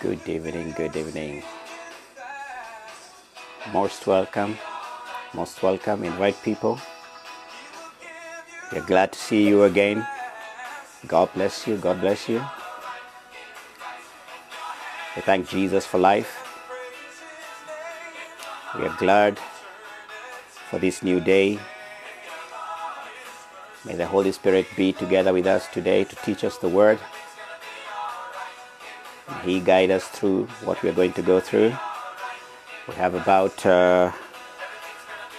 Good evening, good evening. Most welcome, most welcome. Invite people. We're glad to see you again. God bless you, God bless you. We thank Jesus for life. We are glad for this new day. May the Holy Spirit be together with us today to teach us the Word. He guide us through what we are going to go through. We have about uh,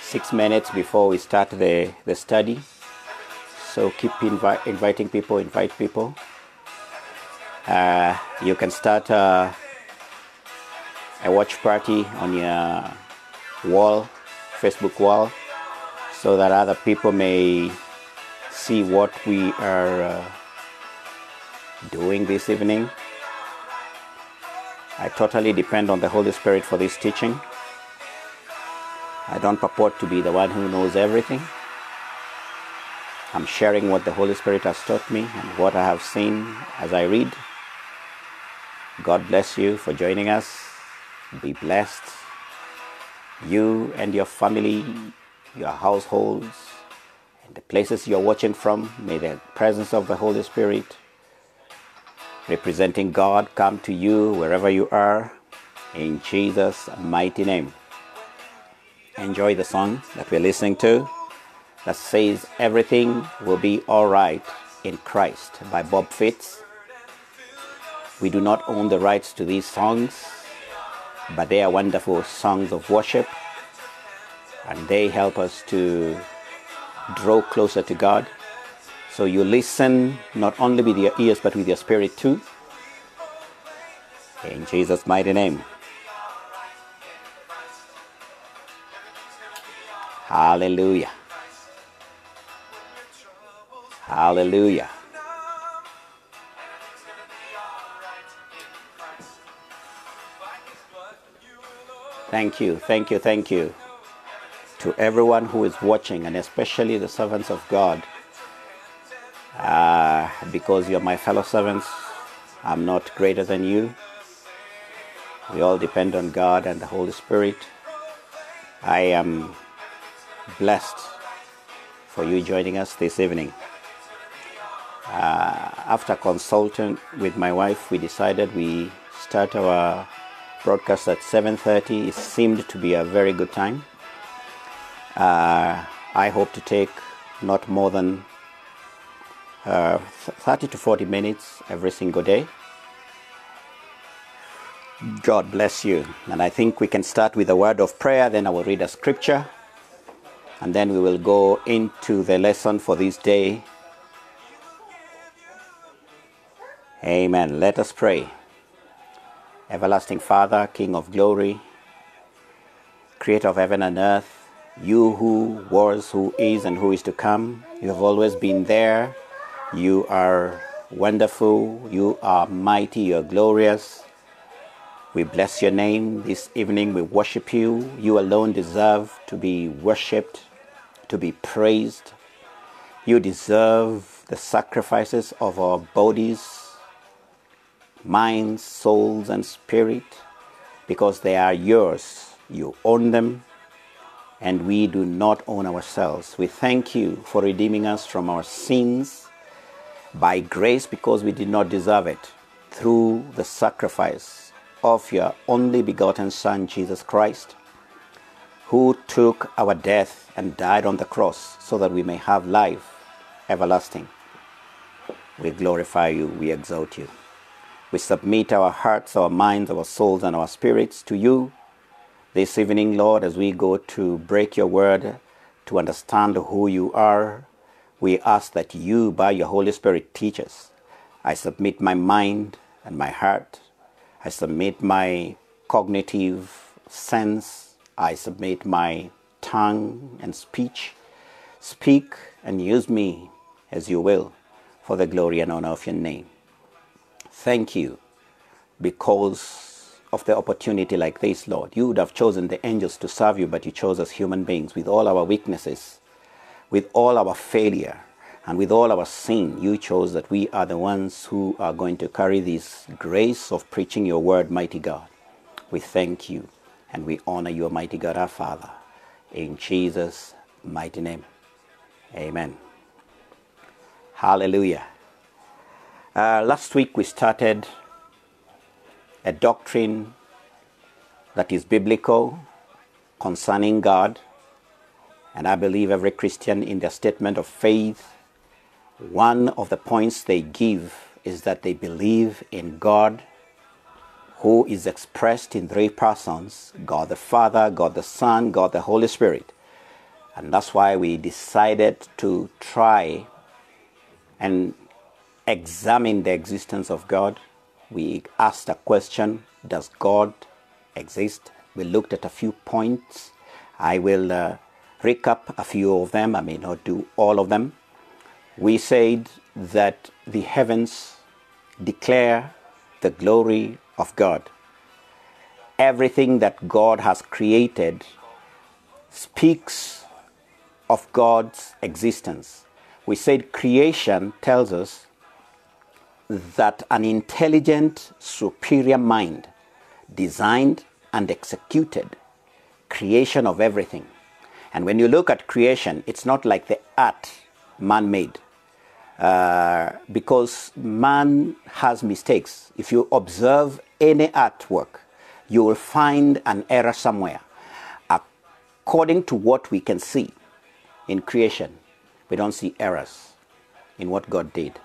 six minutes before we start the, the study. So keep invi- inviting people, invite people. Uh, you can start uh, a watch party on your wall, Facebook wall, so that other people may see what we are uh, doing this evening. I totally depend on the Holy Spirit for this teaching. I don't purport to be the one who knows everything. I'm sharing what the Holy Spirit has taught me and what I have seen as I read. God bless you for joining us. Be blessed. You and your family, your households, and the places you're watching from, may the presence of the Holy Spirit representing God come to you wherever you are in Jesus' mighty name. Enjoy the song that we're listening to that says Everything Will Be Alright in Christ by Bob Fitts. We do not own the rights to these songs, but they are wonderful songs of worship and they help us to draw closer to God. So you listen not only with your ears but with your spirit too. In Jesus' mighty name. Hallelujah. Hallelujah. Thank you, thank you, thank you to everyone who is watching, and especially the servants of God. Uh, because you're my fellow servants, I'm not greater than you. We all depend on God and the Holy Spirit. I am blessed for you joining us this evening. Uh, after consulting with my wife, we decided we start our broadcast at 7:30. It seemed to be a very good time. Uh, I hope to take not more than uh, 30 to 40 minutes every single day. God bless you. And I think we can start with a word of prayer, then I will read a scripture, and then we will go into the lesson for this day. Amen. Let us pray. Everlasting Father, King of glory, Creator of heaven and earth, you who was, who is, and who is to come, you have always been there. You are wonderful. You are mighty. You are glorious. We bless your name this evening. We worship you. You alone deserve to be worshipped, to be praised. You deserve the sacrifices of our bodies, minds, souls, and spirit because they are yours. You own them, and we do not own ourselves. We thank you for redeeming us from our sins by grace because we did not deserve it through the sacrifice of your only begotten Son, Jesus Christ, who took our death and died on the cross so that we may have life everlasting. We glorify you, we exalt you. We submit our hearts, our minds, our souls, and our spirits to you this evening, Lord, as we go to break your word, to understand who you are. We ask that you, by your Holy Spirit, teach us. I submit my mind and my heart. I submit my cognitive sense. I submit my tongue and speech. Speak and use me as you will for the glory and honor of your name. Thank you because of the opportunity like this, Lord. You would have chosen the angels to serve you, but you chose us human beings with all our weaknesses, with all our failure. And with all our sin, you chose that we are the ones who are going to carry this grace of preaching your word, mighty God. We thank you and we honor you, mighty God, our Father. In Jesus' mighty name. Amen. Hallelujah. Uh, last week we started a doctrine that is biblical concerning God. And I believe every Christian in their statement of faith, one of the points they give is that they believe in God who is expressed in three persons God the Father, God the Son, God the Holy Spirit. And that's why we decided to try and examine the existence of God. We asked a question Does God exist? We looked at a few points. I will uh, recap a few of them. I may not do all of them. We said that the heavens declare the glory of God. Everything that God has created speaks of God's existence. We said creation tells us that an intelligent, superior mind designed and executed creation of everything. And when you look at creation, it's not like the art man made. Uh, because man has mistakes. If you observe any artwork, you will find an error somewhere. According to what we can see in creation, we don't see errors in what God did.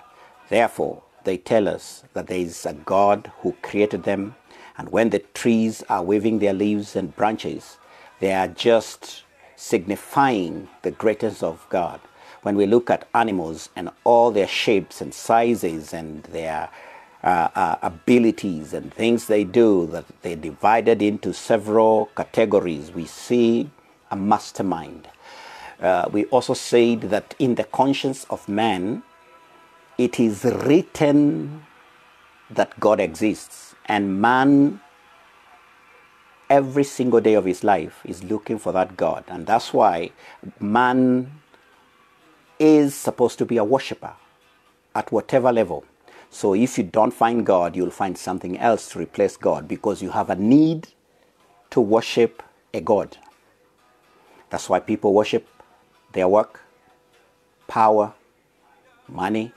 Therefore, they tell us that there is a God who created them and when the trees are waving their leaves and branches, they are just signifying the greatness of God. When we look at animals and all their shapes and sizes and their uh, uh, abilities and things they do, that they're divided into several categories, we see a mastermind. Uh, we also said that in the conscience of man, it is written that God exists. And man, every single day of his life, is looking for that God. And that's why man is supposed to be a worshiper at whatever level. So if you don't find God, you'll find something else to replace God because you have a need to worship a God. That's why people worship their work, power, money,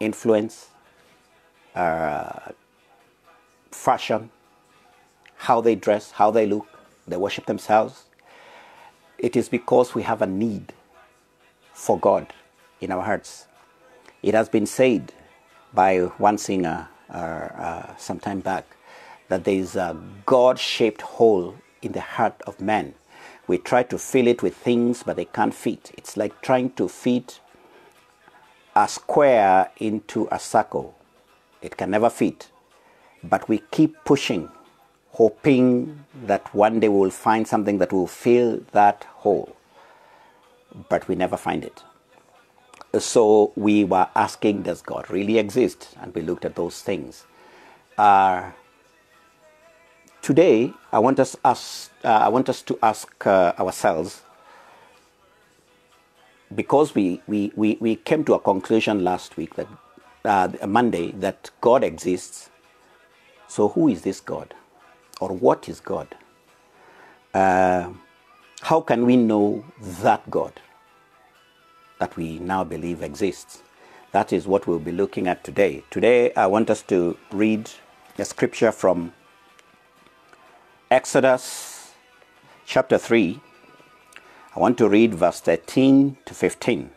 influence, uh, fashion, how they dress, how they look, they worship themselves. It is because we have a need for God in our hearts. It has been said by one singer uh, uh, some time back that there is a God shaped hole in the heart of man. We try to fill it with things, but they can't fit. It's like trying to fit a square into a circle. It can never fit. But we keep pushing, hoping that one day we will find something that will fill that hole. But we never find it. So we were asking, does God really exist? And we looked at those things. Uh, today, I want us, ask, uh, I want us to ask uh, ourselves, because we, we, we, we came to a conclusion last week that uh, Monday that God exists, so, who is this God? Or what is God? Uh, how can we know that God that we now believe exists? That is what we'll be looking at today. Today, I want us to read a scripture from Exodus chapter 3. I want to read verse 13 to 15.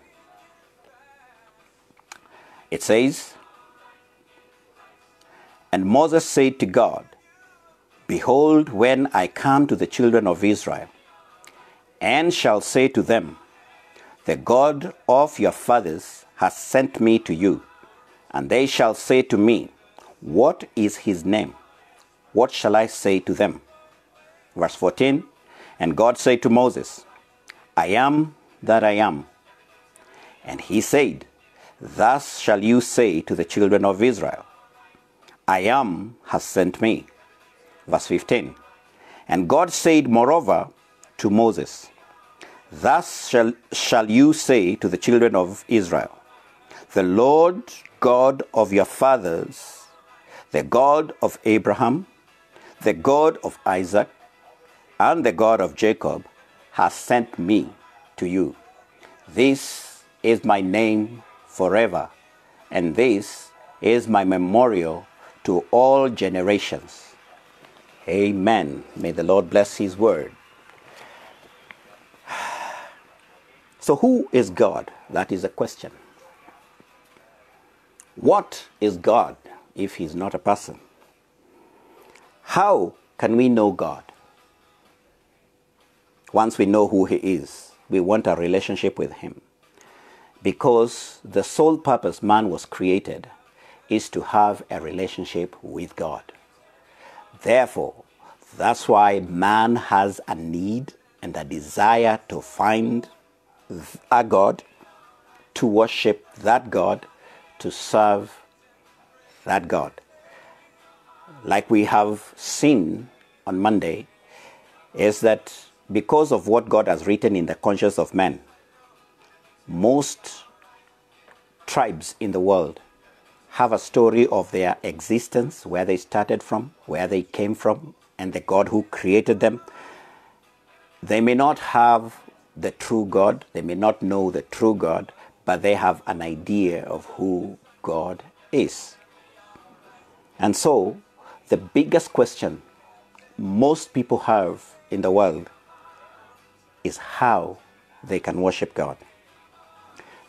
It says, and Moses said to God, Behold, when I come to the children of Israel, and shall say to them, The God of your fathers has sent me to you, and they shall say to me, What is his name? What shall I say to them? Verse 14 And God said to Moses, I am that I am. And he said, Thus shall you say to the children of Israel, I am has sent me. Verse 15. And God said, moreover, to Moses, Thus shall, shall you say to the children of Israel, The Lord God of your fathers, the God of Abraham, the God of Isaac, and the God of Jacob, has sent me to you. This is my name forever, and this is my memorial to all generations. Amen. May the Lord bless His word. So, who is God? That is a question. What is God if He's not a person? How can we know God? Once we know who He is, we want a relationship with Him. Because the sole purpose man was created is to have a relationship with God. Therefore, that's why man has a need and a desire to find a God, to worship that God, to serve that God. Like we have seen on Monday, is that because of what God has written in the conscience of man, most tribes in the world have a story of their existence, where they started from, where they came from, and the God who created them. They may not have the true God, they may not know the true God, but they have an idea of who God is. And so, the biggest question most people have in the world is how they can worship God.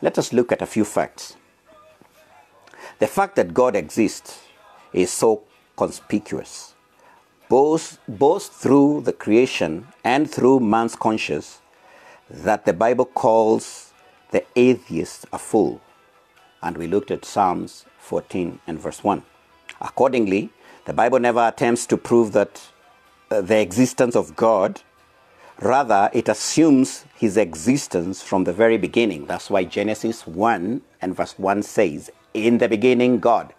Let us look at a few facts. The fact that God exists is so conspicuous, both, both through the creation and through man's conscience, that the Bible calls the atheist a fool. And we looked at Psalms 14 and verse 1. Accordingly, the Bible never attempts to prove that uh, the existence of God. Rather, it assumes his existence from the very beginning. That's why Genesis 1 and verse 1 says, In the beginning, God.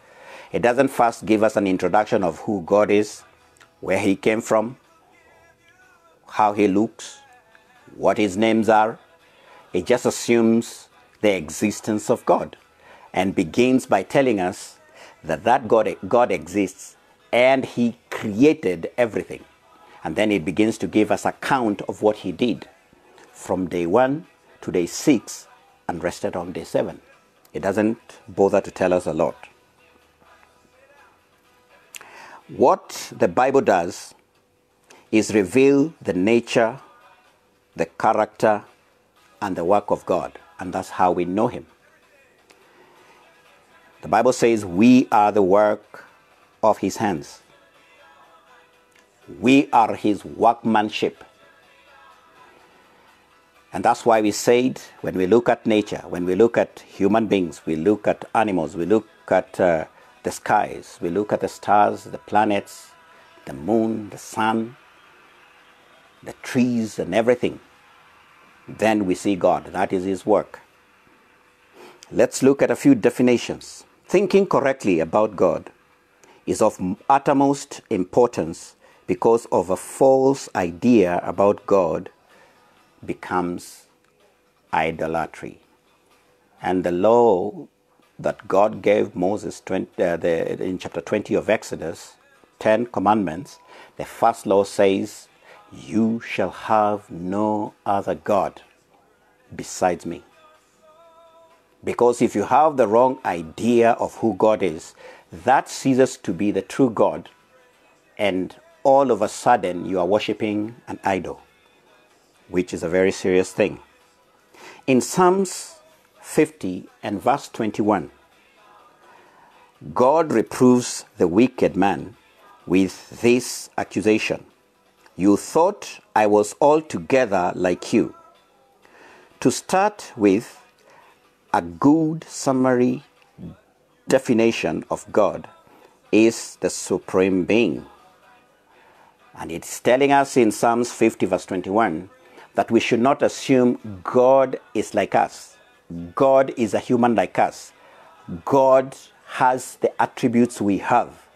It doesn't first give us an introduction of who God is, where he came from, how he looks, what his names are. It just assumes the existence of God and begins by telling us that that God, God exists and he created everything. And then it begins to give us account of what he did from day 1 to day 6 and rested on day 7. It doesn't bother to tell us a lot. What the Bible does is reveal the nature the character and the work of God, and that's how we know Him. The Bible says we are the work of His hands, we are His workmanship. And that's why we said when we look at nature, when we look at human beings, we look at animals, we look at uh, the skies, we look at the stars, the planets, the moon, the sun, the trees, and everything then we see God. That is His work. Let's look at a few definitions. Thinking correctly about God is of uttermost importance because of a false idea about God becomes idolatry. And the law that God gave Moses 20, uh, the, in chapter 20 of Exodus, 10 commandments, the first law says, you shall have no other God besides me. Because if you have the wrong idea of who God is, that ceases to be the true God, and all of a sudden you are worshiping an idol, which is a very serious thing. In Psalms 50 and verse 21, God reproves the wicked man with this accusation you thought I was altogether like you. To start with, a good summary definition of God is the supreme being. And it's telling us in Psalms 50, verse 21, that we should not assume God is like us. God is a human like us. God has the attributes we have.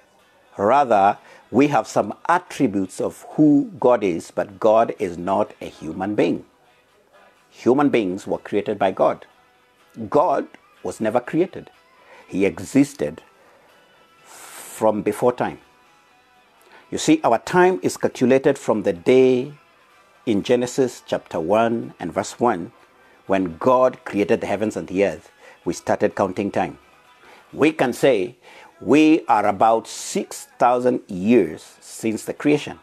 Rather, we have some attributes of who God is, but God is not a human being. human beings were created by God. God was never created, He existed from before time. You see, our time is calculated from the day in Genesis chapter 1 and verse 1 when God created the heavens and the earth. We started counting time. We can say we are about 6,000 years since the creation.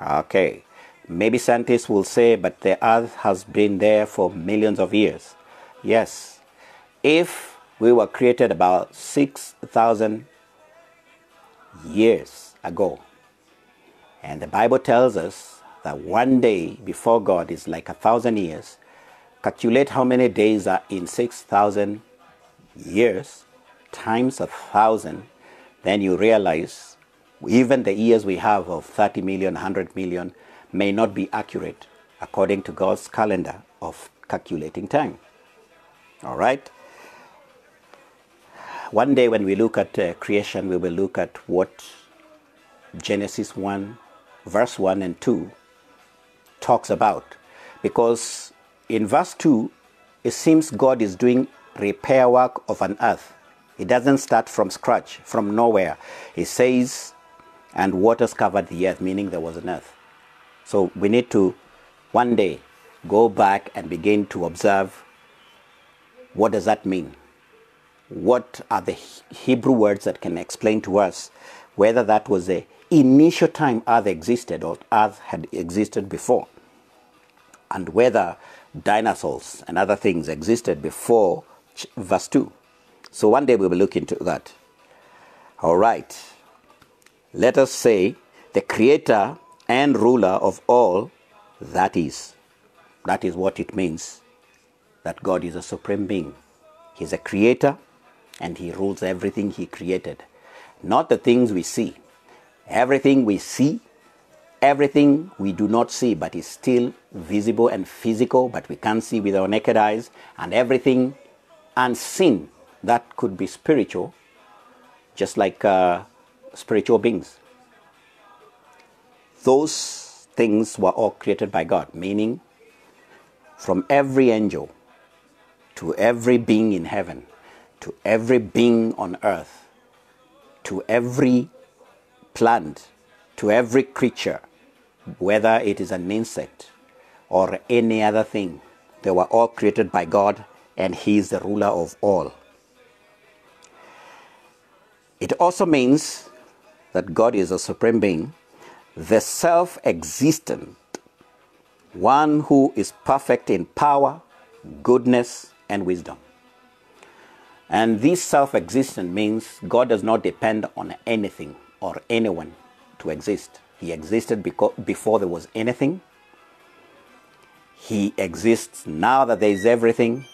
Okay, maybe scientists will say, but the earth has been there for millions of years. Yes, if we were created about 6,000 years ago, and the Bible tells us that one day before God is like a thousand years, calculate how many days are in 6,000 years times a thousand, then you realize even the years we have of 30 million, 100 million may not be accurate according to God's calendar of calculating time. All right? One day when we look at uh, creation, we will look at what Genesis 1, verse 1 and 2 talks about. Because in verse 2, it seems God is doing repair work of an earth. It doesn't start from scratch, from nowhere. It says, and waters covered the earth, meaning there was an earth. So we need to one day go back and begin to observe what does that mean? What are the Hebrew words that can explain to us whether that was the initial time earth existed or earth had existed before? And whether dinosaurs and other things existed before verse 2. So one day we will look into that. All right. Let us say the creator and ruler of all that is. That is what it means that God is a supreme being. He's a creator and he rules everything he created. Not the things we see. Everything we see, everything we do not see, but is still visible and physical, but we can't see with our naked eyes, and everything unseen that could be spiritual, just like uh, spiritual beings. Those things were all created by God, meaning from every angel to every being in heaven, to every being on earth, to every plant, to every creature, whether it is an insect or any other thing, they were all created by God and He is the ruler of all. It also means that God is a supreme being, the self existent, one who is perfect in power, goodness, and wisdom. And this self existent means God does not depend on anything or anyone to exist. He existed because, before there was anything. He exists now that there is everything,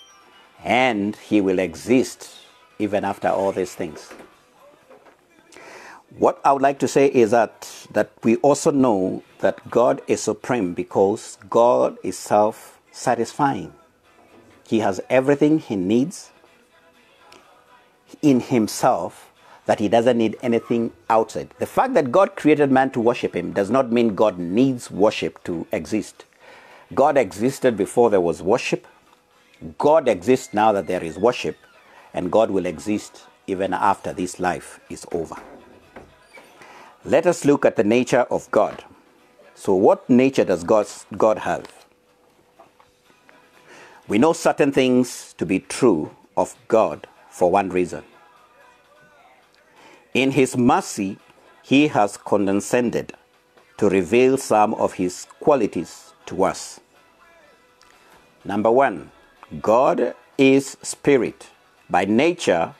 and He will exist even after all these things. What I would like to say is that, that we also know that God is supreme because God is self satisfying. He has everything He needs in Himself that He doesn't need anything outside. The fact that God created man to worship Him does not mean God needs worship to exist. God existed before there was worship. God exists now that there is worship. And God will exist even after this life is over. Let us look at the nature of God. So, what nature does God, God have? We know certain things to be true of God for one reason. In His mercy, He has condescended to reveal some of His qualities to us. Number one, God is spirit, by nature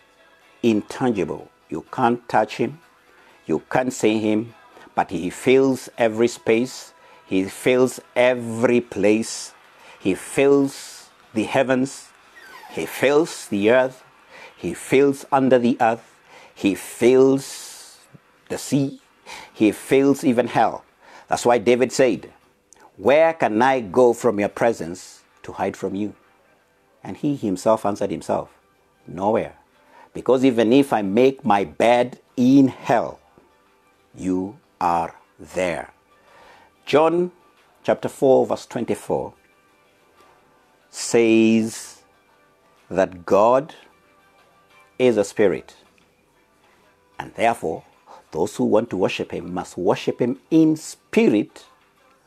intangible. You can't touch Him, you can't see him, but he fills every space, he fills every place, he fills the heavens, he fills the earth, he fills under the earth, he fills the sea, he fills even hell. That's why David said, Where can I go from your presence to hide from you? And he himself answered himself, Nowhere. Because even if I make my bed in hell, you are there. John chapter 4, verse 24, says that God is a spirit. And therefore, those who want to worship him must worship him in spirit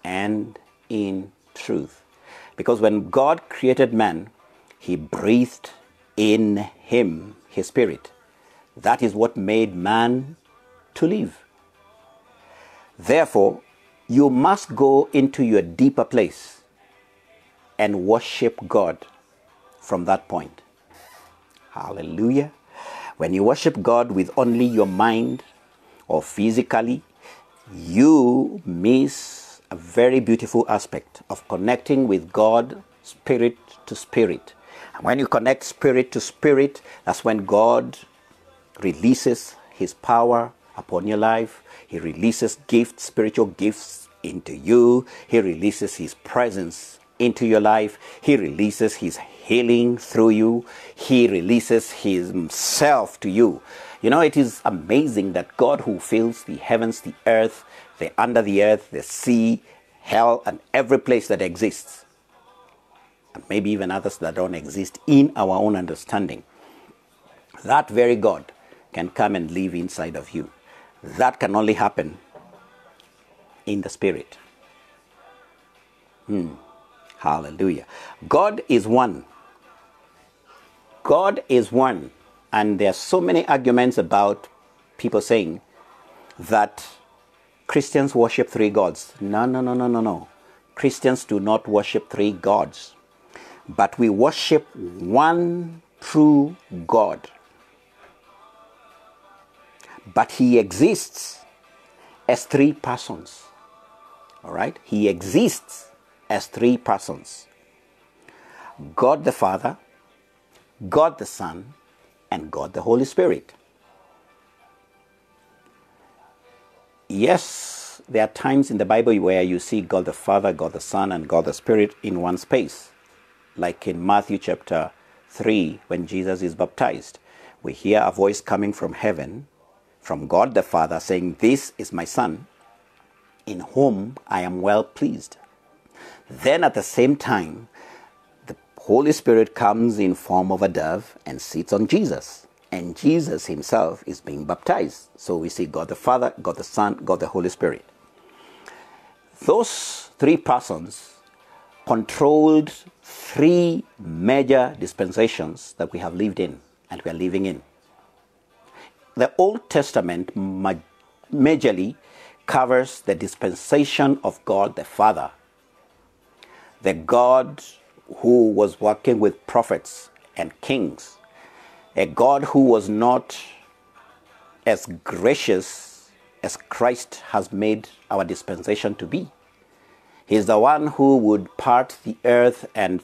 and in truth. Because when God created man, he breathed in him his spirit. That is what made man to live. Therefore, you must go into your deeper place and worship God from that point. Hallelujah. When you worship God with only your mind or physically, you miss a very beautiful aspect of connecting with God spirit to spirit. And when you connect spirit to spirit, that's when God releases his power upon your life. He releases gifts, spiritual gifts into you. He releases his presence into your life. He releases his healing through you. He releases himself to you. You know, it is amazing that God who fills the heavens, the earth, the under the earth, the sea, hell, and every place that exists, and maybe even others that don't exist in our own understanding, that very God can come and live inside of you. That can only happen in the Spirit. Hmm. Hallelujah. God is one. God is one. And there are so many arguments about people saying that Christians worship three gods. No, no, no, no, no, no. Christians do not worship three gods, but we worship one true God. But He exists as three persons. All right? He exists as three persons God the Father, God the Son, and God the Holy Spirit. Yes, there are times in the Bible where you see God the Father, God the Son, and God the Spirit in one space, like in Matthew chapter 3 when Jesus is baptized. We hear a voice coming from heaven, from God the Father, saying, This is my Son, in whom I am well pleased. Then at the same time, the Holy Spirit comes in form of a dove and sits on Jesus. And Jesus himself is being baptized. So we see God the Father, God the Son, God the Holy Spirit. Those three persons controlled three major dispensations that we have lived in and we are living in. The Old Testament majorly covers the dispensation of God the Father, the God who was working with prophets and kings, a God who was not as gracious as Christ has made our dispensation to be. He's the one who would part the earth and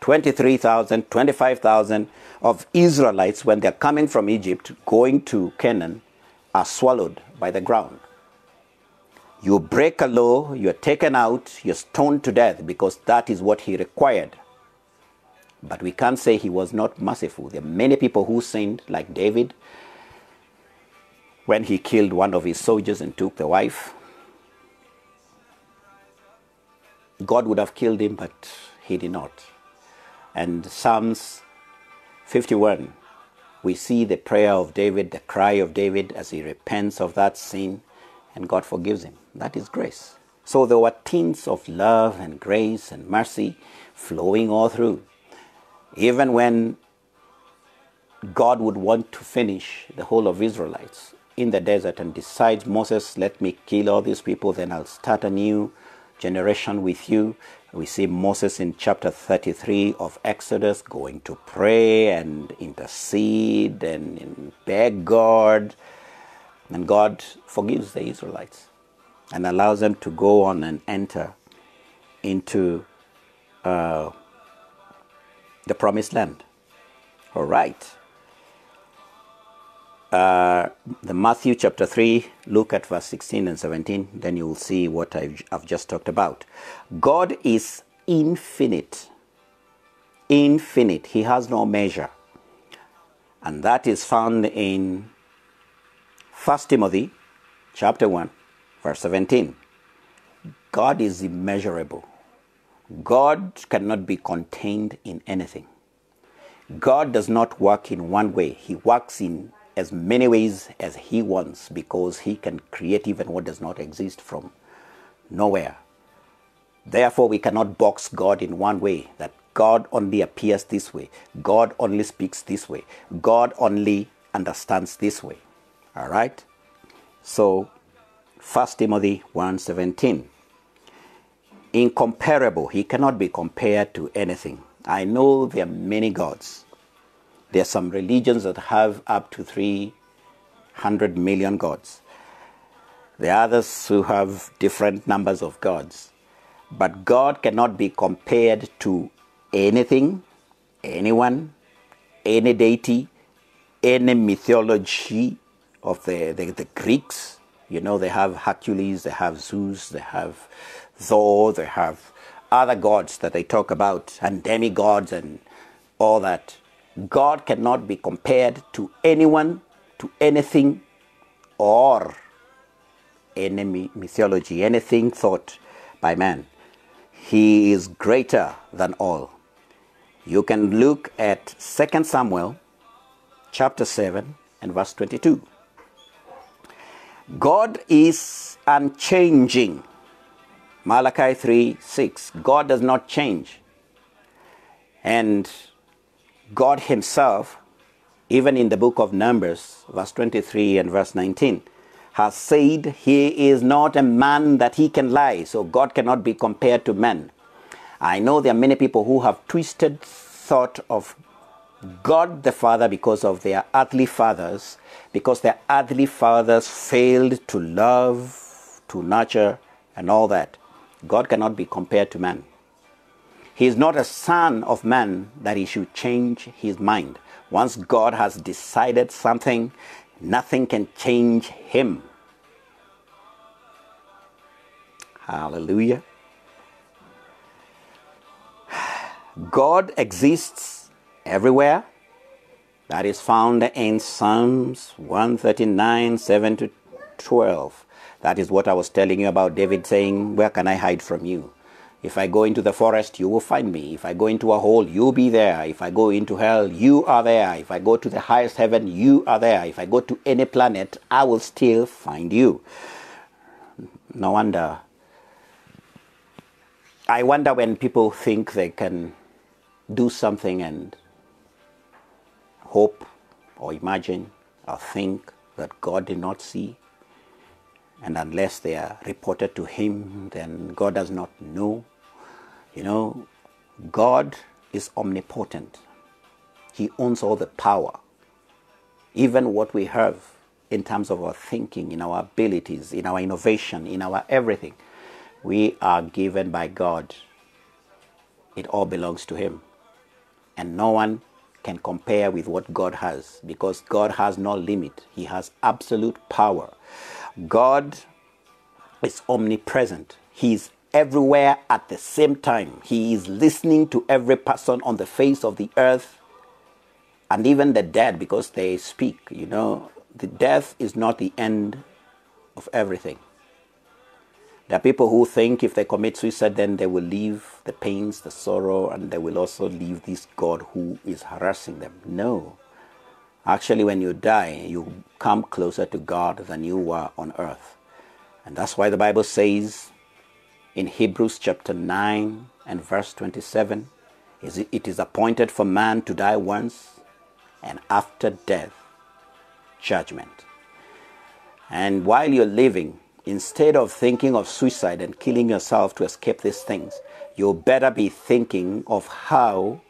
23,000, 25,000 of Israelites, when they're coming from Egypt, going to Canaan, are swallowed by the ground. You break a law, you're taken out, you're stoned to death because that is what he required. But we can't say he was not merciful. There are many people who sinned, like David, when he killed one of his soldiers and took the wife. God would have killed him, but he did not. And Psalms 51, we see the prayer of David, the cry of David as he repents of that sin and God forgives him. That is grace. So there were tints of love and grace and mercy flowing all through. Even when God would want to finish the whole of Israelites in the desert and decides, Moses, let me kill all these people, then I'll start a new generation with you. We see Moses in chapter 33 of Exodus going to pray and intercede and beg God and God forgives the Israelites and allows them to go on and enter into uh, the promised land. All right. Uh, the Matthew chapter 3, look at verse 16 and 17, then you will see what I've, I've just talked about. God is infinite. Infinite. He has no measure. And that is found in 1 Timothy chapter 1 verse 17 God is immeasurable. God cannot be contained in anything. God does not work in one way, He works in as many ways as He wants because He can create even what does not exist from nowhere. Therefore, we cannot box God in one way that God only appears this way, God only speaks this way, God only understands this way. All right? So, 1 Timothy 1:17 incomparable. He cannot be compared to anything. I know there are many gods. There are some religions that have up to 300 million gods. There are others who have different numbers of gods. But god cannot be compared to anything anyone any deity any mythology of the, the, the greeks you know, they have Hercules, they have Zeus, they have Thor, they have other gods that they talk about, and demigods and all that. God cannot be compared to anyone, to anything, or any mythology, anything thought by man. He is greater than all. You can look at 2 Samuel chapter 7 and verse 22. God is unchanging. Malachi 3 6. God does not change. And God Himself, even in the book of Numbers, verse 23 and verse 19, has said He is not a man that He can lie. So God cannot be compared to man. I know there are many people who have twisted thought of God the Father because of their earthly fathers, because their earthly fathers failed to love, to nurture, and all that. God cannot be compared to man. He is not a son of man that he should change his mind. Once God has decided something, nothing can change him. Hallelujah. God exists everywhere. That is found in Psalms 139, 7 to 12. That is what I was telling you about David saying, Where can I hide from you? If I go into the forest, you will find me. If I go into a hole, you'll be there. If I go into hell, you are there. If I go to the highest heaven, you are there. If I go to any planet, I will still find you. No wonder. I wonder when people think they can do something and hope or imagine or think that God did not see. And unless they are reported to Him, then God does not know. You know, God is omnipotent, He owns all the power. Even what we have in terms of our thinking, in our abilities, in our innovation, in our everything, we are given by God. It all belongs to Him. And no one can compare with what God has because God has no limit. He has absolute power. God is omnipresent. He is everywhere at the same time. He is listening to every person on the face of the earth and even the dead because they speak. You know, the death is not the end of everything. There are people who think if they commit suicide, then they will leave the pains, the sorrow, and they will also leave this God who is harassing them. No. Actually, when you die, you come closer to God than you were on earth. And that's why the Bible says in Hebrews chapter 9 and verse 27 it is appointed for man to die once, and after death, judgment. And while you're living, instead of thinking of suicide and killing yourself to escape these things, you better be thinking of how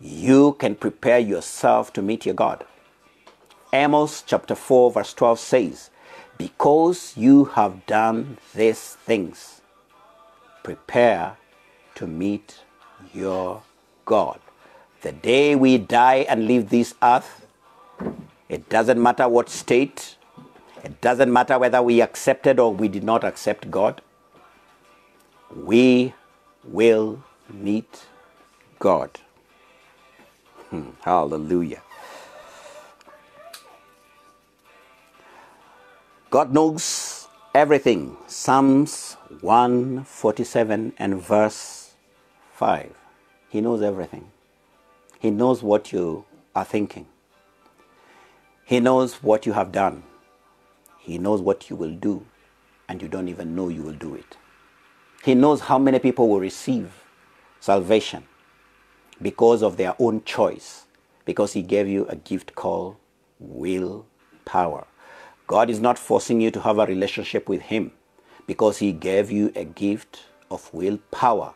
you can prepare yourself to meet your God. Amos chapter 4, verse 12 says, Because you have done these things, prepare to meet your God. The day we die and leave this earth, it doesn't matter what state, it doesn't matter whether we accepted or we did not accept God. We will meet God. Hmm, hallelujah. God knows everything. Psalms 147 and verse 5. He knows everything. He knows what you are thinking. He knows what you have done. He knows what you will do, and you don't even know you will do it. He knows how many people will receive salvation because of their own choice, because He gave you a gift called will power. God is not forcing you to have a relationship with Him because He gave you a gift of will power.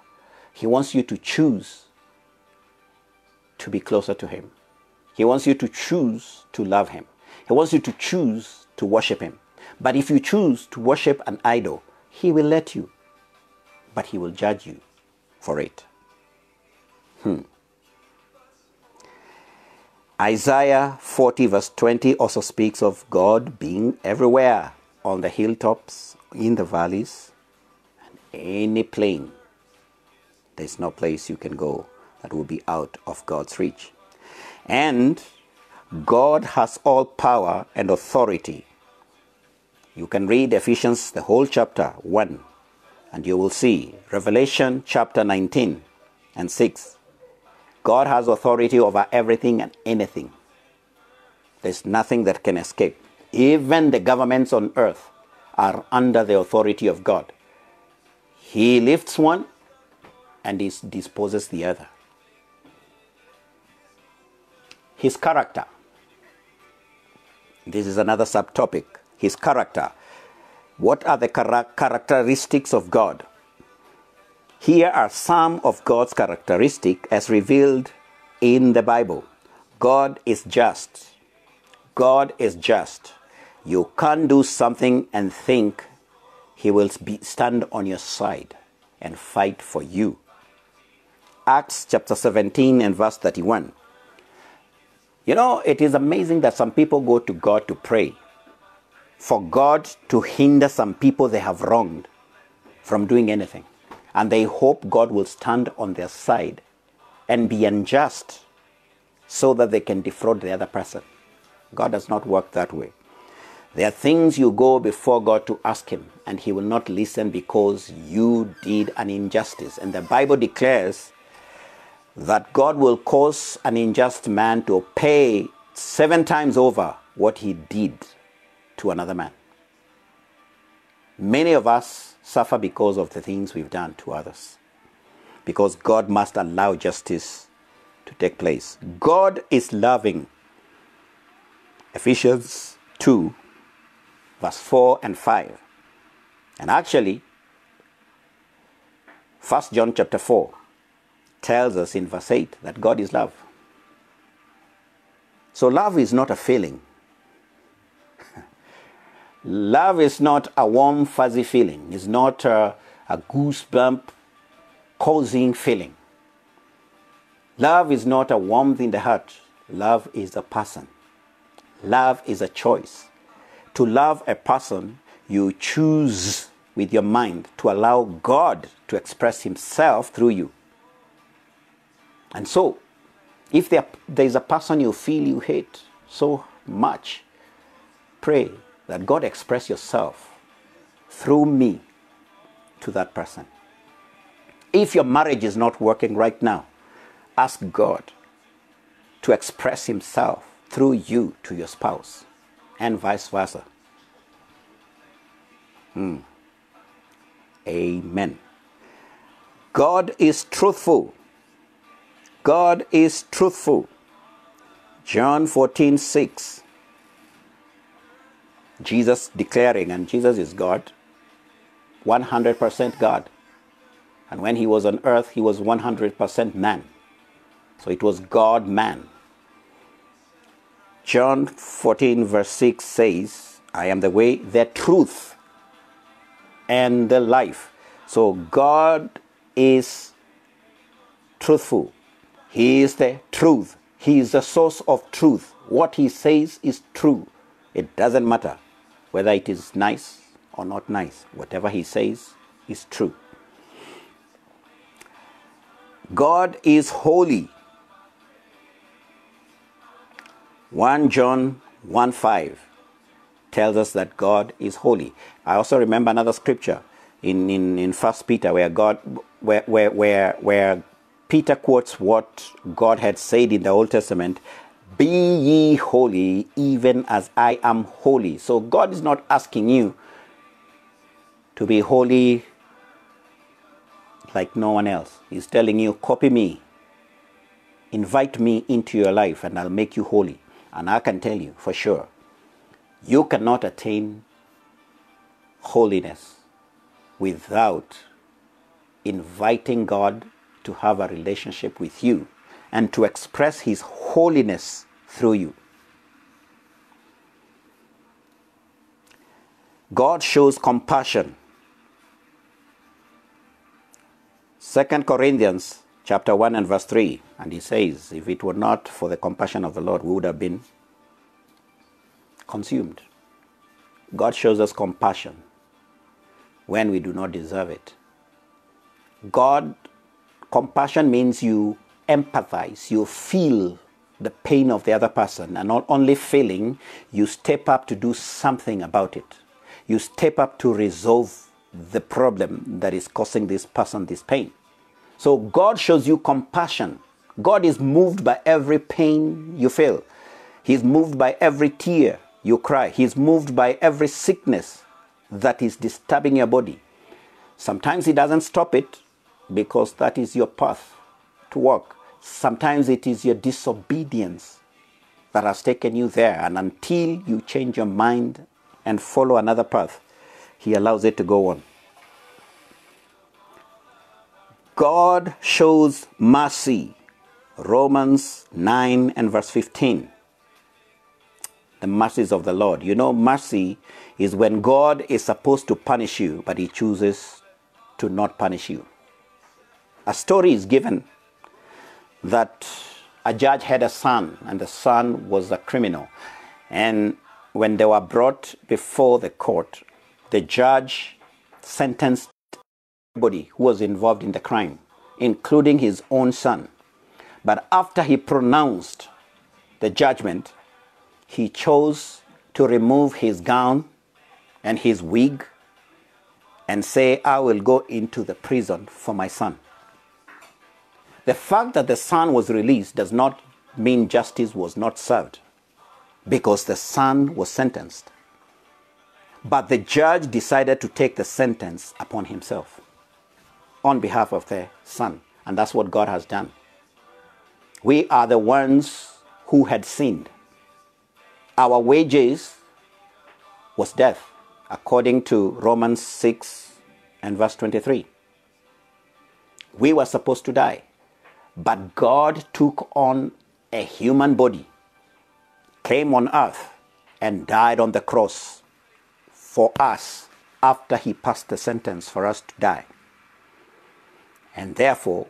He wants you to choose to be closer to Him. He wants you to choose to love Him. He wants you to choose to worship Him. But if you choose to worship an idol, He will let you. But He will judge you for it. Hmm. Isaiah 40, verse 20, also speaks of God being everywhere on the hilltops, in the valleys, and any plain. There's no place you can go that will be out of God's reach. And God has all power and authority. You can read Ephesians, the whole chapter 1, and you will see Revelation chapter 19 and 6 God has authority over everything and anything. There's nothing that can escape. Even the governments on earth are under the authority of God. He lifts one and he disposes the other. His character. This is another subtopic. His character. What are the characteristics of God? Here are some of God's characteristics as revealed in the Bible. God is just. God is just. You can't do something and think He will be, stand on your side and fight for you. Acts chapter 17 and verse 31. You know, it is amazing that some people go to God to pray for God to hinder some people they have wronged from doing anything and they hope God will stand on their side and be unjust so that they can defraud the other person. God does not work that way. There are things you go before God to ask Him, and He will not listen because you did an injustice. And the Bible declares that God will cause an unjust man to pay seven times over what he did to another man. Many of us suffer because of the things we've done to others. Because God must allow justice to take place. God is loving. Ephesians 2, verse 4 and 5. And actually, 1 John chapter 4 tells us in verse 8 that God is love. So, love is not a feeling, Love is not a warm, fuzzy feeling. It's not a, a goosebump causing feeling. Love is not a warmth in the heart. Love is a person. Love is a choice. To love a person, you choose with your mind to allow God to express Himself through you. And so, if there, there is a person you feel you hate so much, pray that God express yourself through me to that person. If your marriage is not working right now, ask God to express Himself through you to your spouse and vice versa. Hmm. Amen. God is truthful. God is truthful. John 14 6. Jesus declaring, and Jesus is God, 100% God. And when he was on earth, he was 100% man. So it was God man. John 14, verse 6 says, I am the way, the truth, and the life. So God is truthful. He is the truth. He is the source of truth. What he says is true. It doesn't matter whether it is nice or not nice. Whatever he says is true. God is holy. 1 John 1 5. tells us that God is holy. I also remember another scripture in, in, in First Peter where God where, where where where Peter quotes what God had said in the Old Testament, be ye holy even as I am holy. So God is not asking you to be holy like no one else. He's telling you, copy me, invite me into your life, and I'll make you holy. And I can tell you for sure, you cannot attain holiness without inviting God to have a relationship with you and to express His holiness through you. God shows compassion. 2 Corinthians chapter 1 and verse 3 and he says if it were not for the compassion of the Lord we would have been consumed. God shows us compassion when we do not deserve it. God, compassion means you empathize, you feel the pain of the other person, and not only feeling, you step up to do something about it. You step up to resolve the problem that is causing this person this pain. So God shows you compassion. God is moved by every pain you feel. He's moved by every tear you cry. He's moved by every sickness that is disturbing your body. Sometimes He doesn't stop it because that is your path to walk. Sometimes it is your disobedience that has taken you there, and until you change your mind and follow another path, He allows it to go on. God shows mercy. Romans 9 and verse 15 the mercies of the Lord. You know, mercy is when God is supposed to punish you, but He chooses to not punish you. A story is given that a judge had a son, and the son was a criminal. And when they were brought before the court, the judge sentenced everybody who was involved in the crime, including his own son. But after he pronounced the judgment, he chose to remove his gown and his wig and say, I will go into the prison for my son. The fact that the son was released does not mean justice was not served because the son was sentenced. But the judge decided to take the sentence upon himself on behalf of the son. And that's what God has done. We are the ones who had sinned our wages was death, according to Romans 6 and verse 23. We were supposed to die, but God took on a human body, came on earth, and died on the cross for us after he passed the sentence for us to die. And therefore,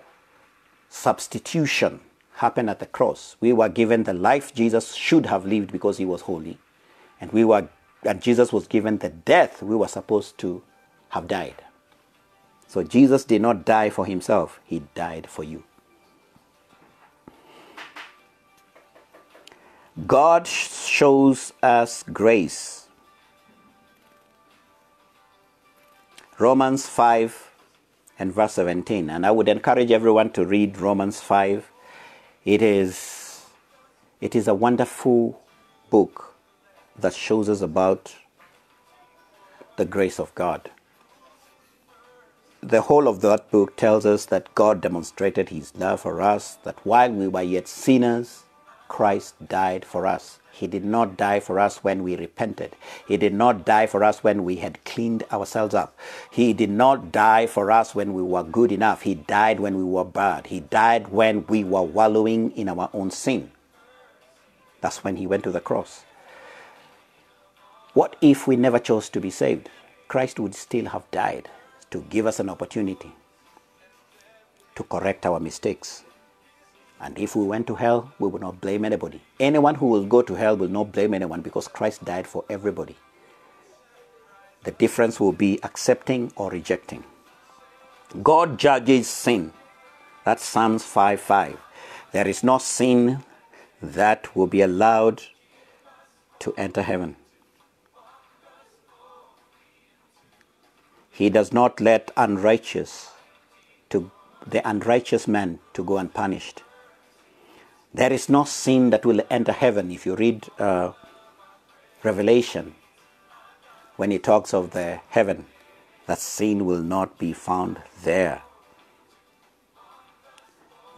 substitution happened at the cross. We were given the life Jesus should have lived because he was holy. And we were and Jesus was given the death we were supposed to have died. So Jesus did not die for himself, he died for you. God shows us grace. Romans 5 and verse 17. And I would encourage everyone to read Romans 5 it is, it is a wonderful book that shows us about the grace of God. The whole of that book tells us that God demonstrated his love for us, that while we were yet sinners, Christ died for us. He did not die for us when we repented. He did not die for us when we had cleaned ourselves up. He did not die for us when we were good enough. He died when we were bad. He died when we were wallowing in our own sin. That's when he went to the cross. What if we never chose to be saved? Christ would still have died to give us an opportunity to correct our mistakes and if we went to hell, we would not blame anybody. Anyone who will go to hell will not blame anyone because Christ died for everybody. The difference will be accepting or rejecting. God judges sin. That's Psalms 5 5. There is no sin that will be allowed to enter heaven. He does not let unrighteous to the unrighteous man to go unpunished. There is no sin that will enter heaven. If you read uh, Revelation, when he talks of the heaven, that sin will not be found there.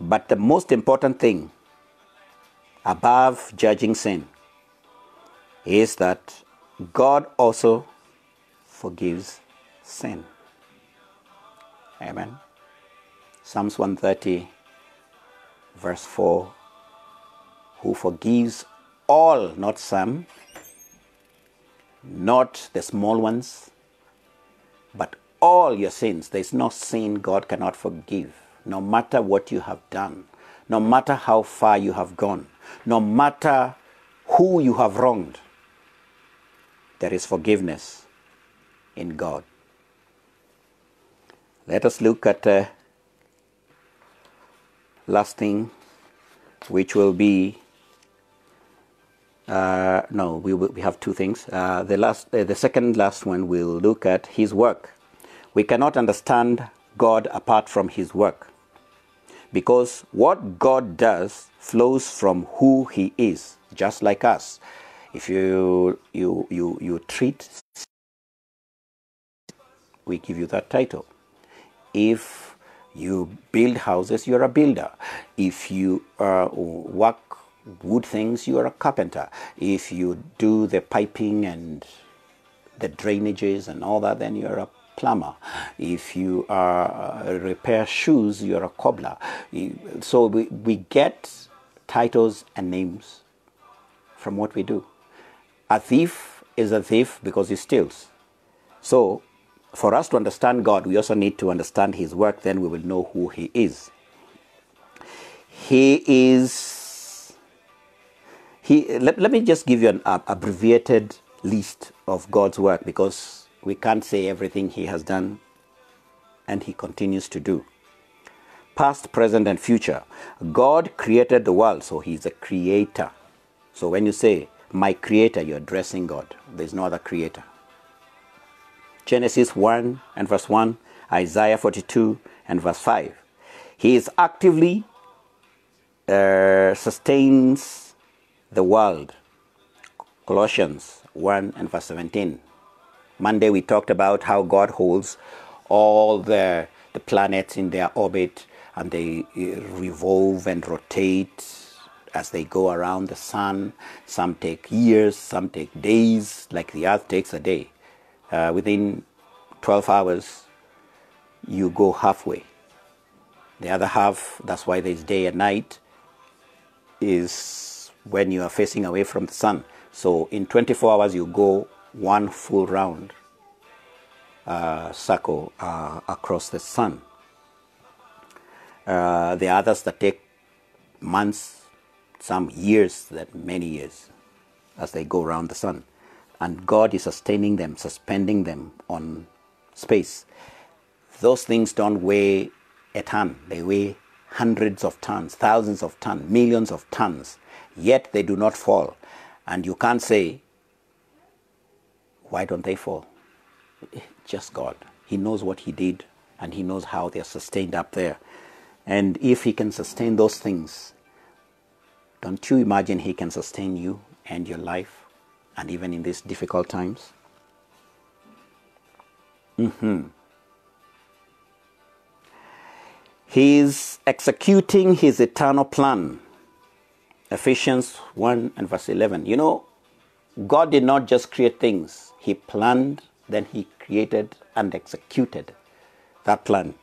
But the most important thing above judging sin is that God also forgives sin. Amen. Psalms 130, verse 4 Who forgives all, not some, not the small ones, but all your sins. There is no sin God cannot forgive, no matter what you have done, no matter how far you have gone, no matter who you have wronged. There is forgiveness in God. Let us look at the uh, last thing, which will be uh, no, we, we have two things. Uh, the last, uh, the second last one, we'll look at His work. We cannot understand God apart from His work, because what God does flows from who He is, just like us. If you you you you treat, we give you that title. If you build houses, you're a builder. If you uh, work wood things, you are a carpenter. If you do the piping and the drainages and all that, then you're a plumber. If you are uh, repair shoes, you're a cobbler. So we, we get titles and names from what we do. A thief is a thief because he steals. So for us to understand God, we also need to understand his work, then we will know who he is. He is. He, let, let me just give you an uh, abbreviated list of God's work because we can't say everything he has done and he continues to do. Past, present, and future. God created the world, so he's a creator. So when you say, my creator, you're addressing God. There's no other creator. Genesis 1 and verse 1, Isaiah 42 and verse 5. He is actively uh, sustains the world. Colossians 1 and verse 17. Monday we talked about how God holds all the, the planets in their orbit and they uh, revolve and rotate as they go around the sun. Some take years, some take days, like the earth takes a day uh, within 12 hours, you go halfway. The other half, that's why there's day and night, is when you are facing away from the sun. So in 24 hours, you go one full round uh, circle uh, across the sun. Uh, the others that take months, some years, that many years, as they go around the sun and God is sustaining them, suspending them on space. Those things don't weigh a ton, they weigh hundreds of tons, thousands of tons, millions of tons, yet they do not fall. And you can't say, why don't they fall? Just God. He knows what He did and He knows how they're sustained up there. And if He can sustain those things, don't you imagine He can sustain you and your life? and even in these difficult times? Mm-hmm. He's executing his eternal plan. Ephesians 1 and verse 11. You know, God did not just create things, He planned, then He created and executed that plan.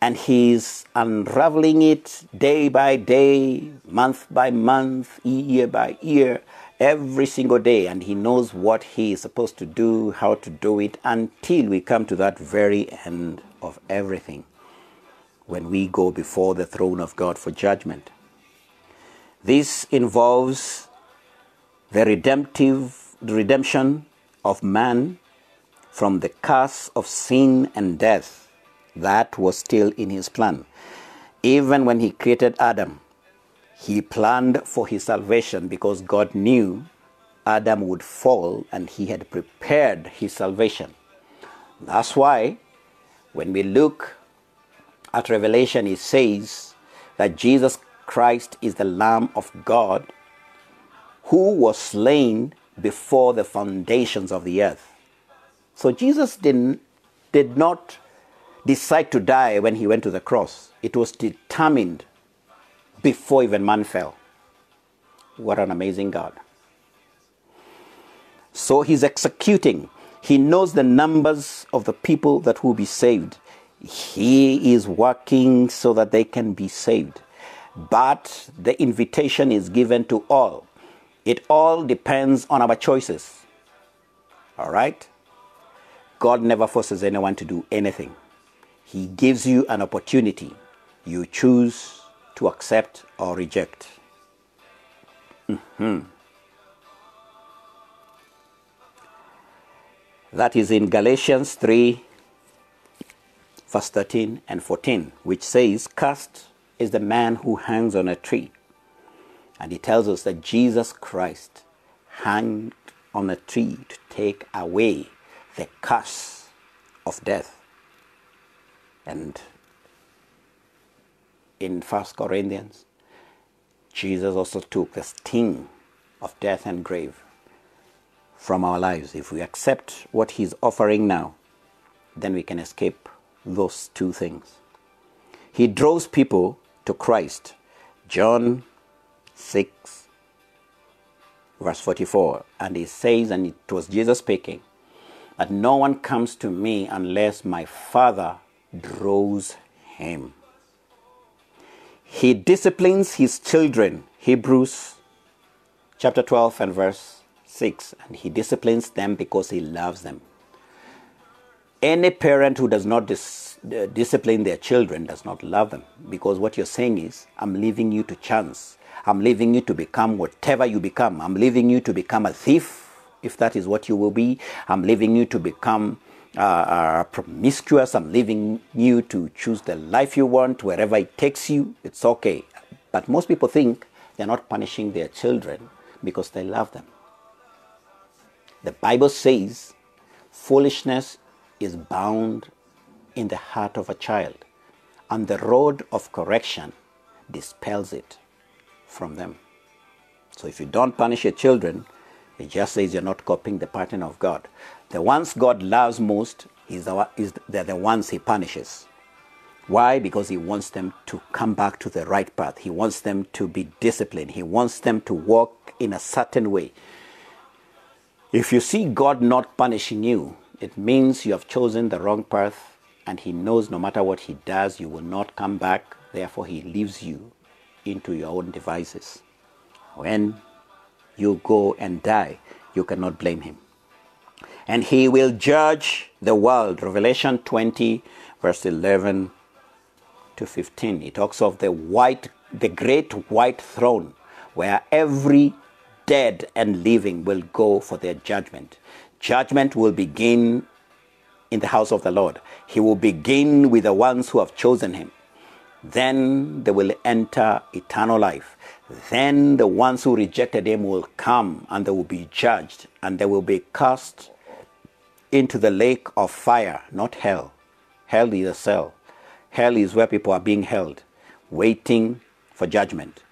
And He's unraveling it day by day, month by month, year by year, every single day and he knows what he is supposed to do, how to do it until we come to that very end of everything when we go before the throne of God for judgment. This involves the redemptive the redemption of man from the curse of sin and death that was still in his plan. Even when he created Adam, he planned for his salvation because God knew Adam would fall and he had prepared his salvation. That's why when we look at Revelation, it says that Jesus Christ is the Lamb of God who was slain before the foundations of the earth. So Jesus didn't, did not decide to die when he went to the cross. It was determined before even man fell. What an amazing God. So he's executing. He knows the numbers of the people that will be saved. He is working so that they can be saved. But the invitation is given to all. It all depends on our choices. All right? God never forces anyone to do anything. He gives you an opportunity. You choose to accept or reject. Mm-hmm. That is in Galatians 3, verse 13 and 14, which says, Cursed is the man who hangs on a tree. And he tells us that Jesus Christ hung on a tree to take away the curse of death. And in First Corinthians, Jesus also took the sting of death and grave from our lives. If we accept what He's offering now, then we can escape those two things. He draws people to Christ. John 6, verse 44. And he says, and it was Jesus speaking, that no one comes to me unless my Father draws him. He disciplines his children. Hebrews chapter 12 and verse 6. And he disciplines them because he loves them. Any parent who does not dis- discipline their children does not love them because what you're saying is, I'm leaving you to chance. I'm leaving you to become whatever you become. I'm leaving you to become a thief, if that is what you will be. I'm leaving you to become uh, uh, promiscuous. I'm leaving you to choose the life you want, wherever it takes you. It's okay. But most people think they're not punishing their children because they love them. The Bible says foolishness is bound in the heart of a child, and the rod of correction dispels it from them. So if you don't punish your children, it just says you're not copying the pattern of God. The ones God loves most is the, is they're the ones He punishes. Why? Because He wants them to come back to the right path. He wants them to be disciplined. He wants them to walk in a certain way. If you see God not punishing you, it means you have chosen the wrong path and He knows no matter what He does, you will not come back. Therefore, He leaves you into your own devices. When you go and die, you cannot blame Him. And He will judge the world. Revelation 20, verse 11 to 15. He talks of the white, the great white throne where every dead and living will go for their judgment. Judgment will begin in the house of the Lord. He will begin with the ones who have chosen him. Then they will enter eternal life. Then the ones who rejected him will come and they will be judged and they will be cast into the lake of fire, not hell. Hell is a cell. Hell is where people are being held, waiting for judgment.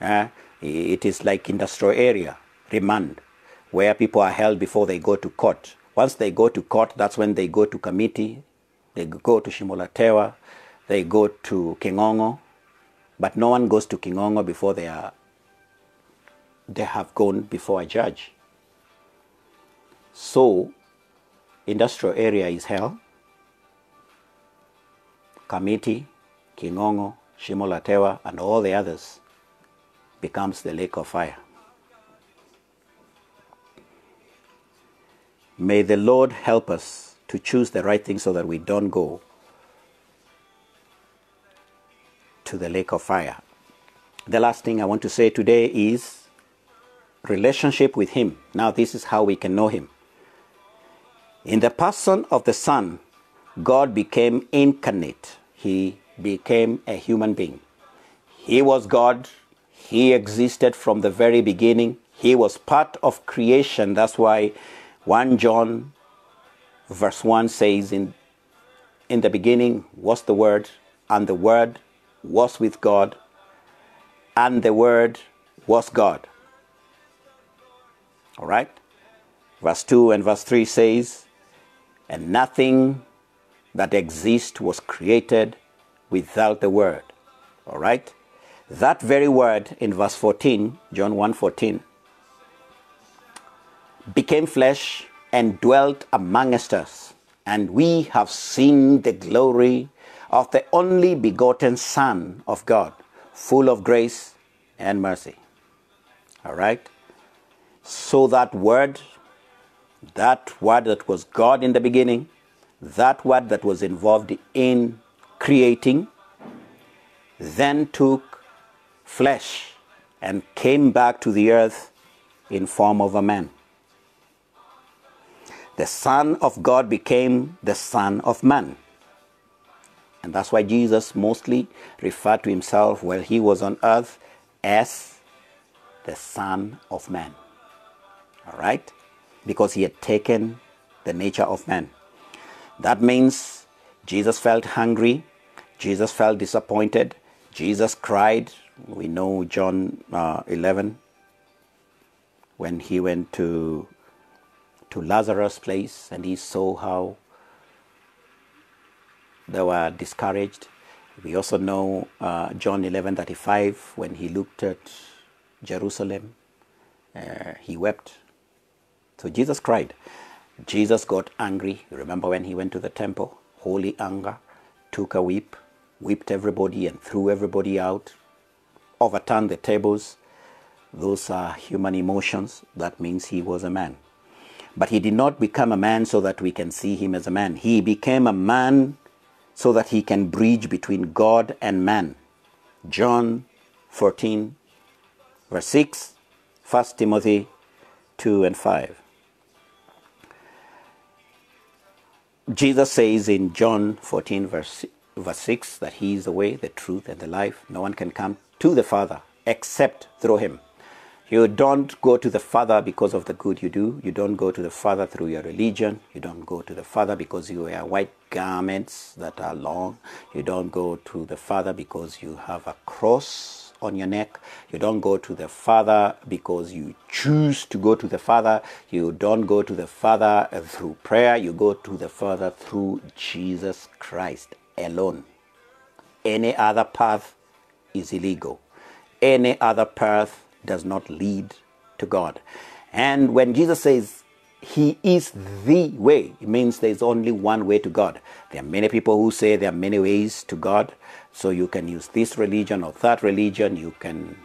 Uh, it is like industrial area, remand where people are held before they go to court. Once they go to court, that's when they go to Kamiti, they go to Shimo La Tewa, they go to Kingongo, but no one goes to Kingongo before they are they have gone before a judge. So, industrial area is hell. Kamiti, Kingongo, Shimo La Tewa, and all the others becomes the lake of fire. May the Lord help us to choose the right thing so that we don't go to the lake of fire. The last thing I want to say today is relationship with Him. Now, this is how we can know Him. In the person of the Son, God became incarnate, He became a human being. He was God, He existed from the very beginning, He was part of creation. That's why 1 John verse 1 says, In, in the beginning was the Word, and the Word was with God, and the Word was God. All right? Verse 2 and verse 3 says, And nothing that exists was created without the Word. All right? That very word in verse 14, John 1 14, became flesh and dwelt amongst us, and we have seen the glory of the only begotten Son of God, full of grace and mercy. All right? So that word, that word that was God in the beginning, that word that was involved in creating, then took flesh and came back to the earth in form of a man. The Son of God became the Son of Man. And that's why Jesus mostly referred to himself while he was on earth as the Son of Man. All right? Because he had taken the nature of man. That means Jesus felt hungry, Jesus felt disappointed, Jesus cried. We know John uh, 11 when he went to to Lazarus' place and he saw how they were discouraged. We also know uh, John 11:35 when he looked at Jerusalem, uh, he wept. So Jesus cried. Jesus got angry. Remember when he went to the temple? Holy anger, took a whip, whipped everybody and threw everybody out, overturned the tables. Those are human emotions. That means he was a man. But he did not become a man so that we can see him as a man. He became a man so that he can bridge between God and man. John 14, verse 6, 1 Timothy 2 and 5. Jesus says in John 14, verse, verse 6, that He is the way, the truth, and the life. No one can come to the Father except through Him. You don't go to the Father because of the good you do. You don't go to the Father through your religion. You don't go to the Father because you wear white garments that are long. You don't go to the Father because you have a cross on your neck. You don't go to the Father because you choose to go to the Father. You don't go to the Father through prayer. You go to the Father through Jesus Christ alone. Any other path is illegal. Any other path does not lead to God. And when Jesus says he is the way, it means there's only one way to God. There are many people who say there are many ways to God. So you can use this religion or that religion. You can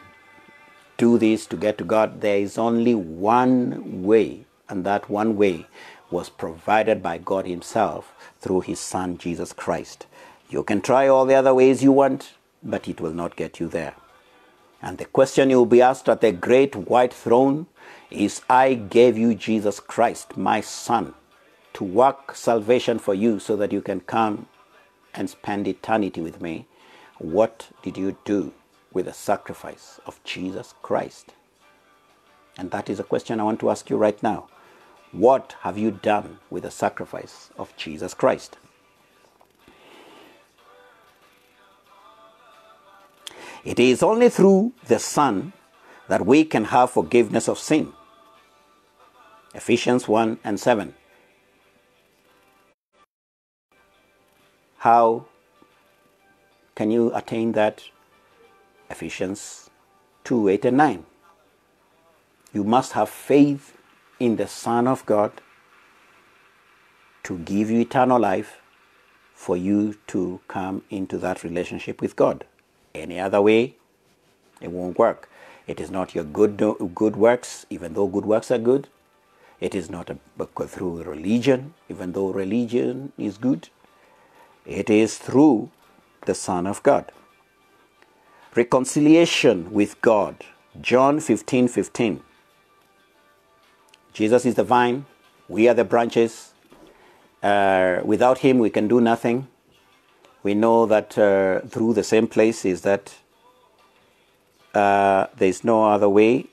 do this to get to God. There is only one way, and that one way was provided by God Himself through His Son Jesus Christ. You can try all the other ways you want, but it will not get you there. And the question you will be asked at the great white throne is I gave you Jesus Christ, my Son, to work salvation for you so that you can come and spend eternity with me. What did you do with the sacrifice of Jesus Christ? And that is a question I want to ask you right now. What have you done with the sacrifice of Jesus Christ? It is only through the Son that we can have forgiveness of sin. Ephesians 1 and 7. How can you attain that? Ephesians 2 8 and 9. You must have faith in the Son of God to give you eternal life for you to come into that relationship with God. Any other way, it won't work. It is not your good good works, even though good works are good. It is not a, through religion, even though religion is good. It is through the Son of God. Reconciliation with God. John 15 15. Jesus is the vine, we are the branches. Uh, without him, we can do nothing we know that uh, through the same place is that uh, there is no other way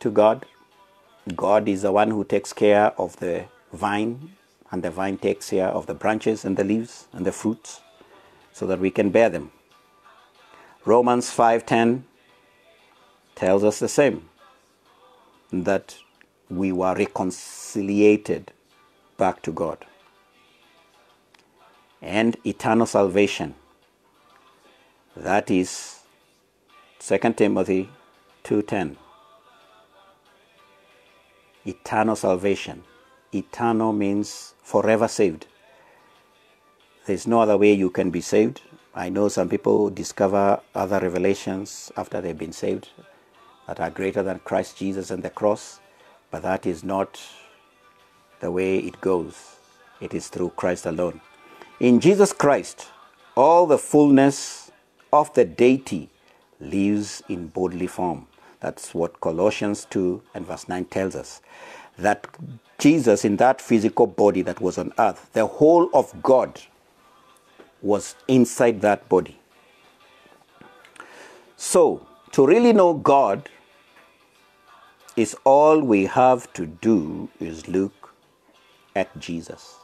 to God. God is the one who takes care of the vine, and the vine takes care of the branches and the leaves and the fruits so that we can bear them. Romans 5:10 tells us the same that we were reconciliated back to God. And eternal salvation. That is 2 Timothy 2:10. Eternal salvation. Eternal means forever saved. There's no other way you can be saved. I know some people discover other revelations after they've been saved that are greater than Christ Jesus and the cross, but that is not the way it goes. It is through Christ alone. In Jesus Christ, all the fullness of the deity lives in bodily form. That's what Colossians 2 and verse 9 tells us. That Jesus, in that physical body that was on earth, the whole of God was inside that body. So, to really know God, is all we have to do is look at Jesus.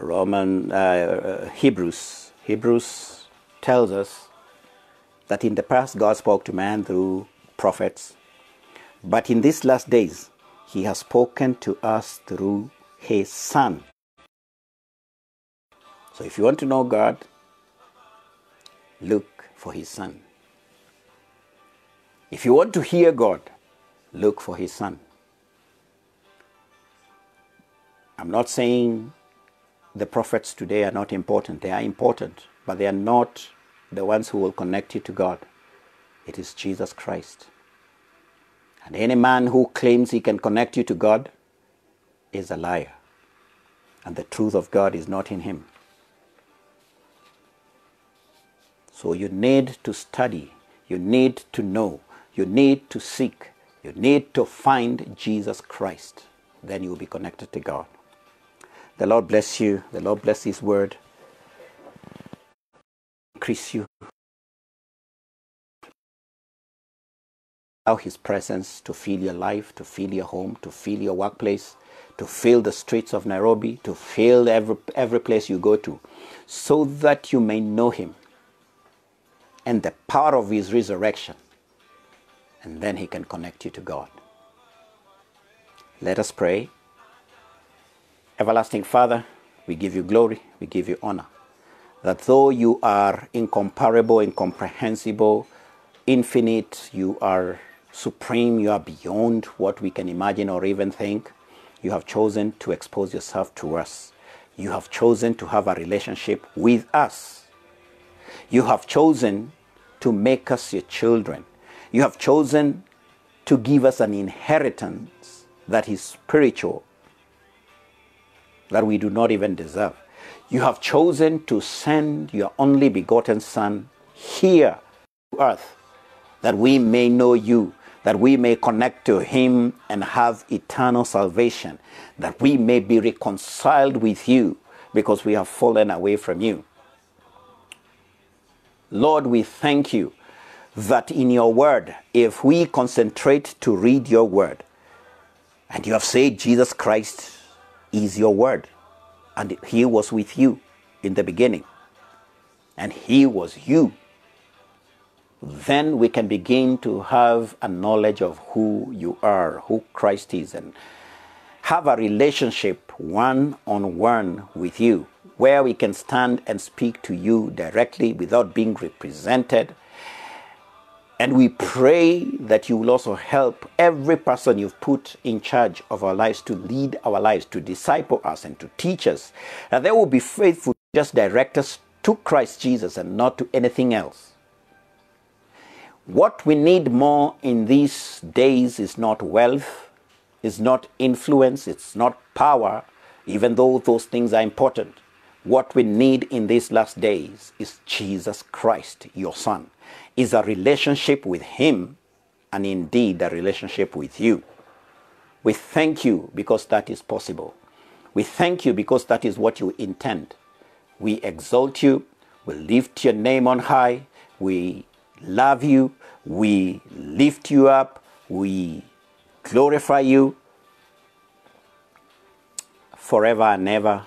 Roman uh, Hebrews Hebrews tells us that in the past God spoke to man through prophets, but in these last days he has spoken to us through his son. So if you want to know God, look for his son. If you want to hear God, look for His Son. I'm not saying the prophets today are not important. They are important, but they are not the ones who will connect you to God. It is Jesus Christ. And any man who claims he can connect you to God is a liar. And the truth of God is not in him. So you need to study, you need to know, you need to seek, you need to find Jesus Christ. Then you will be connected to God. The Lord bless you. The Lord bless His word. Increase you. Allow His presence to fill your life, to fill your home, to fill your workplace, to fill the streets of Nairobi, to fill every, every place you go to, so that you may know Him and the power of His resurrection and then He can connect you to God. Let us pray. Everlasting Father, we give you glory, we give you honor. That though you are incomparable, incomprehensible, infinite, you are supreme, you are beyond what we can imagine or even think, you have chosen to expose yourself to us. You have chosen to have a relationship with us. You have chosen to make us your children. You have chosen to give us an inheritance that is spiritual, that we do not even deserve. You have chosen to send your only begotten Son here to earth that we may know you, that we may connect to Him and have eternal salvation, that we may be reconciled with you because we have fallen away from you. Lord, we thank you that in your word, if we concentrate to read your word, and you have said Jesus Christ is your word, and he was with you in the beginning, and he was you, then we can begin to have a knowledge of who you are, who Christ is, and have a relationship one on one with you, where we can stand and speak to you directly without being represented and we pray that you will also help every person you've put in charge of our lives to lead our lives, to disciple us, and to teach us. That they will be faithful just direct us to Christ Jesus and not to anything else. What we need more in these days is not wealth, is not influence, it's not power, even though those things are important. What we need in these last days is Jesus Christ, your Son is a relationship with Him and indeed a relationship with you. We thank you because that is possible. We thank you because that is what you intend. We exalt you. We lift your name on high. We love you. We lift you up. We glorify you. forever and ever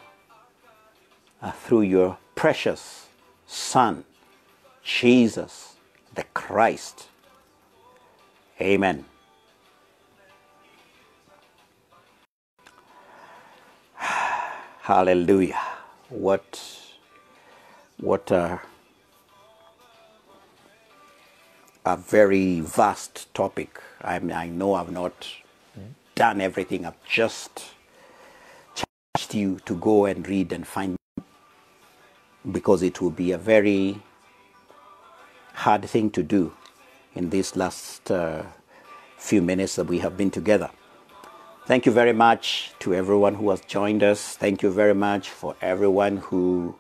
uh, through your precious Son, Jesus the Christ. Amen. Hallelujah. What what a, a very vast topic. I, mean, I know I've not done everything. I've just challenged you to go and read and find because it will be a very hard thing to do in these last uh, few minutes that we have been together. Thank you very much to everyone who has joined us. Thank you very much for everyone who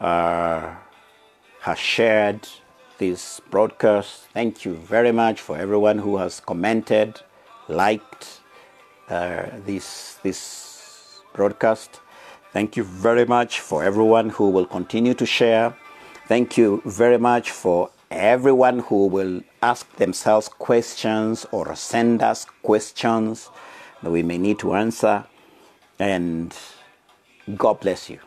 uh, has shared this broadcast. Thank you very much for everyone who has commented, liked uh, this this broadcast. Thank you very much for everyone who will continue to share. Thank you very much for everyone who will ask themselves questions or send us questions that we may need to answer. And God bless you.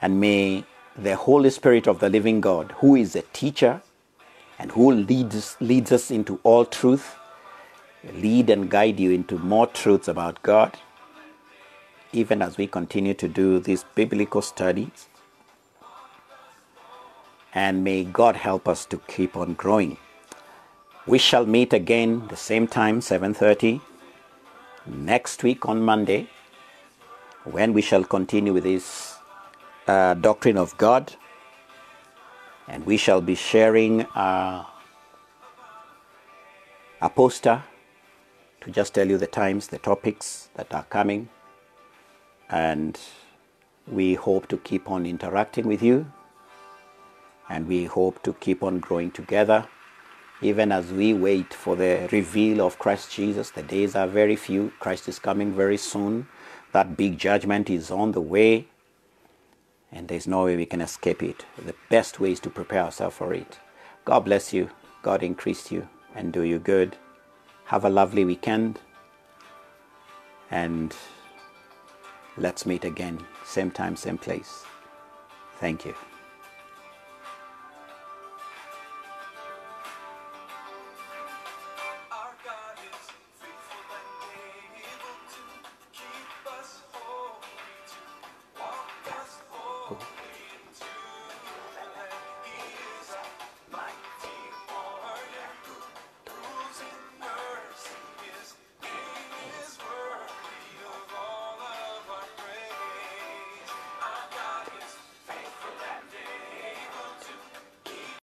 And may the Holy Spirit of the living God, who is a teacher and who leads, leads us into all truth, lead and guide you into more truths about God, even as we continue to do these biblical studies. And may God help us to keep on growing. We shall meet again the same time, 7:30, next week on Monday, when we shall continue with this uh, doctrine of God, and we shall be sharing uh, a poster to just tell you the times, the topics that are coming, and we hope to keep on interacting with you, and we hope to keep on growing together. Even as we wait for the reveal of Christ Jesus, the days are very few. Christ is coming very soon. That big judgment is on the way and there's no way we can escape it. The best way is to prepare ourselves for it. God bless you. God increase you and do you good. Have a lovely weekend. And let's meet again, same time, same place. Thank you.